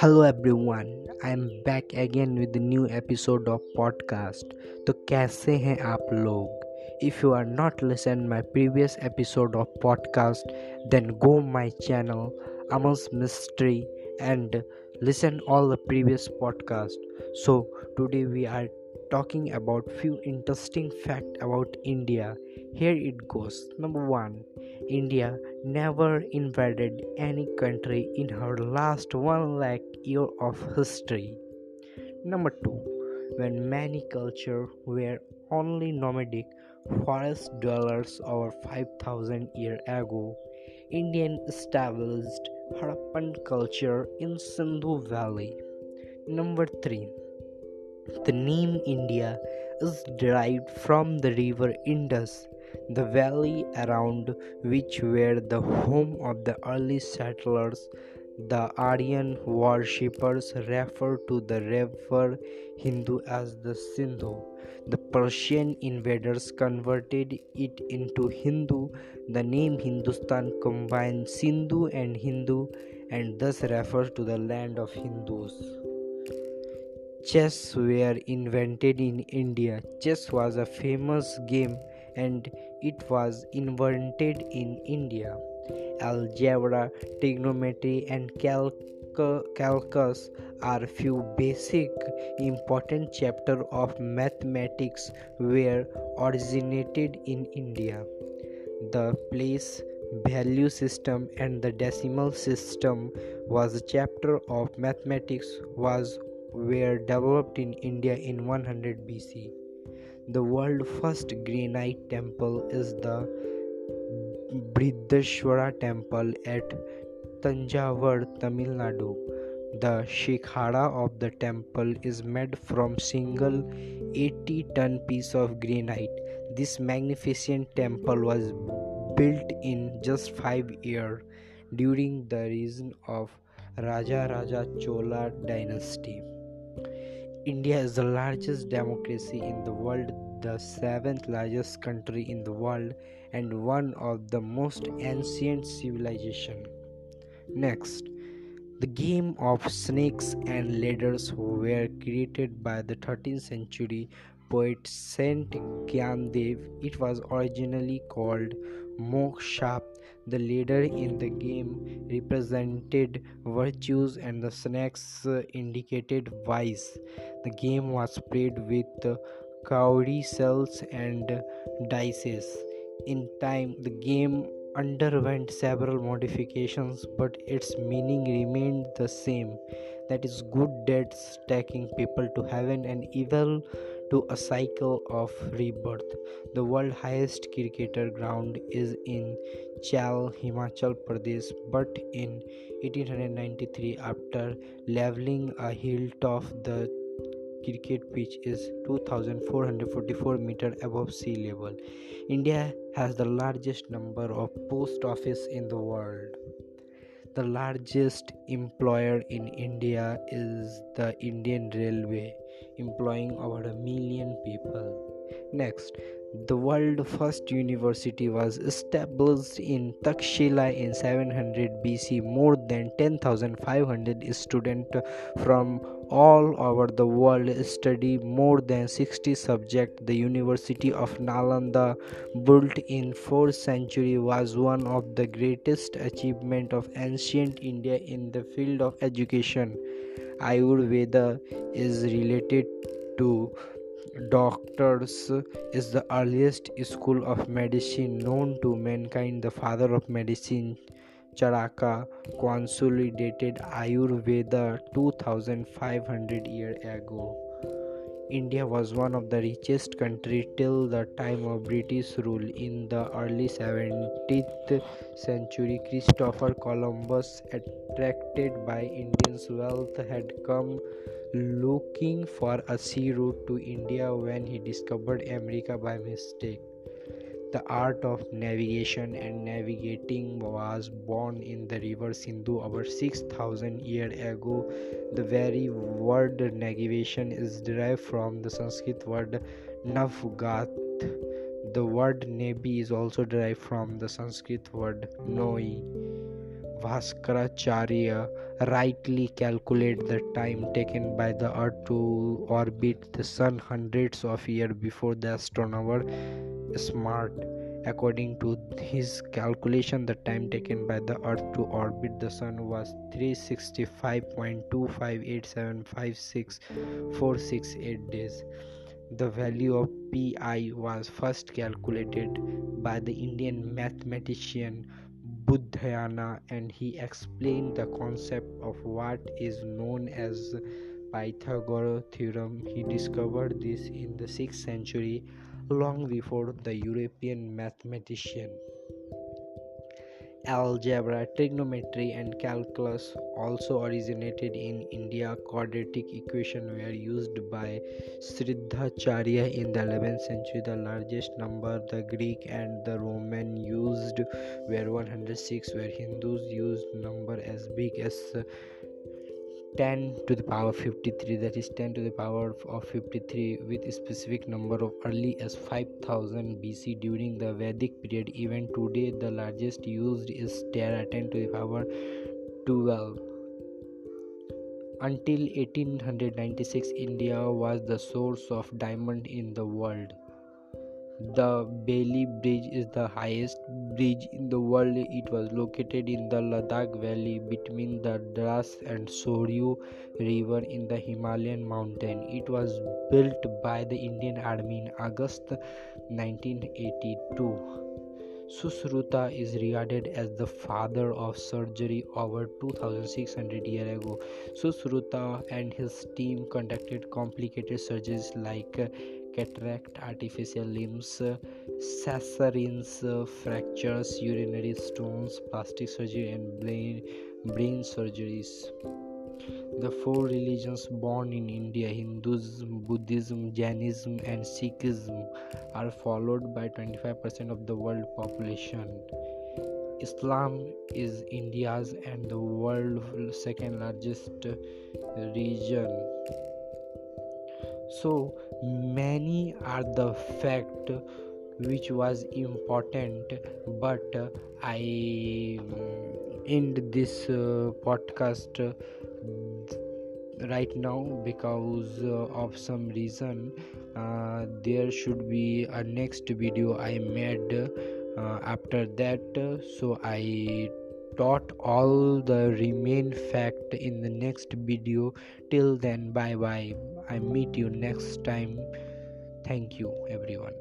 Hello everyone, I am back again with the new episode of podcast. तो कैसे हैं आप लोग? If you are not listening my previous episode of podcast, then go my channel Amal's Mystery and listen all the previous podcast. So today we are talking about few interesting fact about India. Here it goes. Number 1. India never invaded any country in her last 1 lakh year of history. Number 2. When many cultures were only nomadic forest dwellers over 5000 years ago, Indian established Harappan culture in Sindhu Valley. Number 3 the name India is derived from the river Indus, the valley around which were the home of the early settlers. The Aryan worshippers refer to the river Hindu as the Sindhu. The Persian invaders converted it into Hindu. The name Hindustan combines Sindhu and Hindu and thus refers to the land of Hindus. Chess were invented in India. Chess was a famous game and it was invented in India. Algebra, trigonometry, and calculus are few basic important chapters of mathematics were originated in India. The place value system and the decimal system was a chapter of mathematics was were developed in India in 100 BC. The world's first granite temple is the Brihadishwara temple at Tanjavur, Tamil Nadu. The shikhara of the temple is made from single 80 ton piece of granite. This magnificent temple was built in just 5 years during the reign of Raja Raja Chola dynasty. India is the largest democracy in the world, the seventh largest country in the world, and one of the most ancient civilization. Next, the game of snakes and ladders were created by the 13th century poet Saint Gyandev. It was originally called Moksha the leader in the game represented virtues and the snakes uh, indicated vice. The game was played with uh, cowrie cells and dice. In time, the game underwent several modifications, but its meaning remained the same that is, good deeds taking people to heaven and evil to a cycle of rebirth. The world's highest cricketer ground is in Chail, Himachal Pradesh, but in 1893, after leveling a hilltop, the cricket pitch is 2444 meter above sea level. India has the largest number of post office in the world. The largest employer in India is the Indian Railway, employing over a million people. Next, the world's first university was established in Takshila in 700 BC. More than 10,500 students from all over the world study more than 60 subjects. The University of Nalanda, built in 4th century, was one of the greatest achievement of ancient India in the field of education. Ayurveda is related to doctors is the earliest school of medicine known to mankind the father of medicine charaka consolidated ayurveda 2500 years ago India was one of the richest countries till the time of British rule. In the early 17th century, Christopher Columbus, attracted by Indians' wealth, had come looking for a sea route to India when he discovered America by mistake. The art of navigation and navigating was born in the river Sindhu over 6000 years ago. The very word navigation is derived from the Sanskrit word navgat. The word Nebi is also derived from the Sanskrit word Noi. Bhaskaracharya rightly calculate the time taken by the earth to orbit the sun hundreds of years before the astronomer Smart According to his calculation, the time taken by the Earth to orbit the Sun was 365.258756468 days. The value of pi was first calculated by the Indian mathematician Baudhayana and he explained the concept of what is known as Pythagoras theorem. He discovered this in the 6th century long before the European mathematician. Algebra, trigonometry, and calculus also originated in India. Quadratic equations were used by Sridharacharya in the 11th century. The largest number the Greek and the Roman used were 106, where Hindus used number as big as 10 to the power 53 that is 10 to the power of 53 with a specific number of early as 5000 bc during the vedic period. Even today the largest used is tera uh, 10 to the power 12 until 1896 india was the source of diamond in the world the Bailey Bridge is the highest bridge in the world. It was located in the Ladakh Valley between the Dras and Suru River in the Himalayan mountain. It was built by the Indian Army in August 1982. Sushruta is regarded as the father of surgery over 2600 years ago. Sushruta and his team conducted complicated surgeries like cataract, artificial limbs, cesareans, fractures, urinary stones, plastic surgery, and brain, brain surgeries. The four religions born in India Hinduism, Buddhism, Jainism, and Sikhism are followed by 25% of the world population. Islam is India's and the world's second largest religion so many are the fact which was important but i end this uh, podcast uh, right now because uh, of some reason. Uh, there should be a next video i made uh, after that. So i taught all the remain fact in the next video. Till then bye bye. I meet you next time. Thank you everyone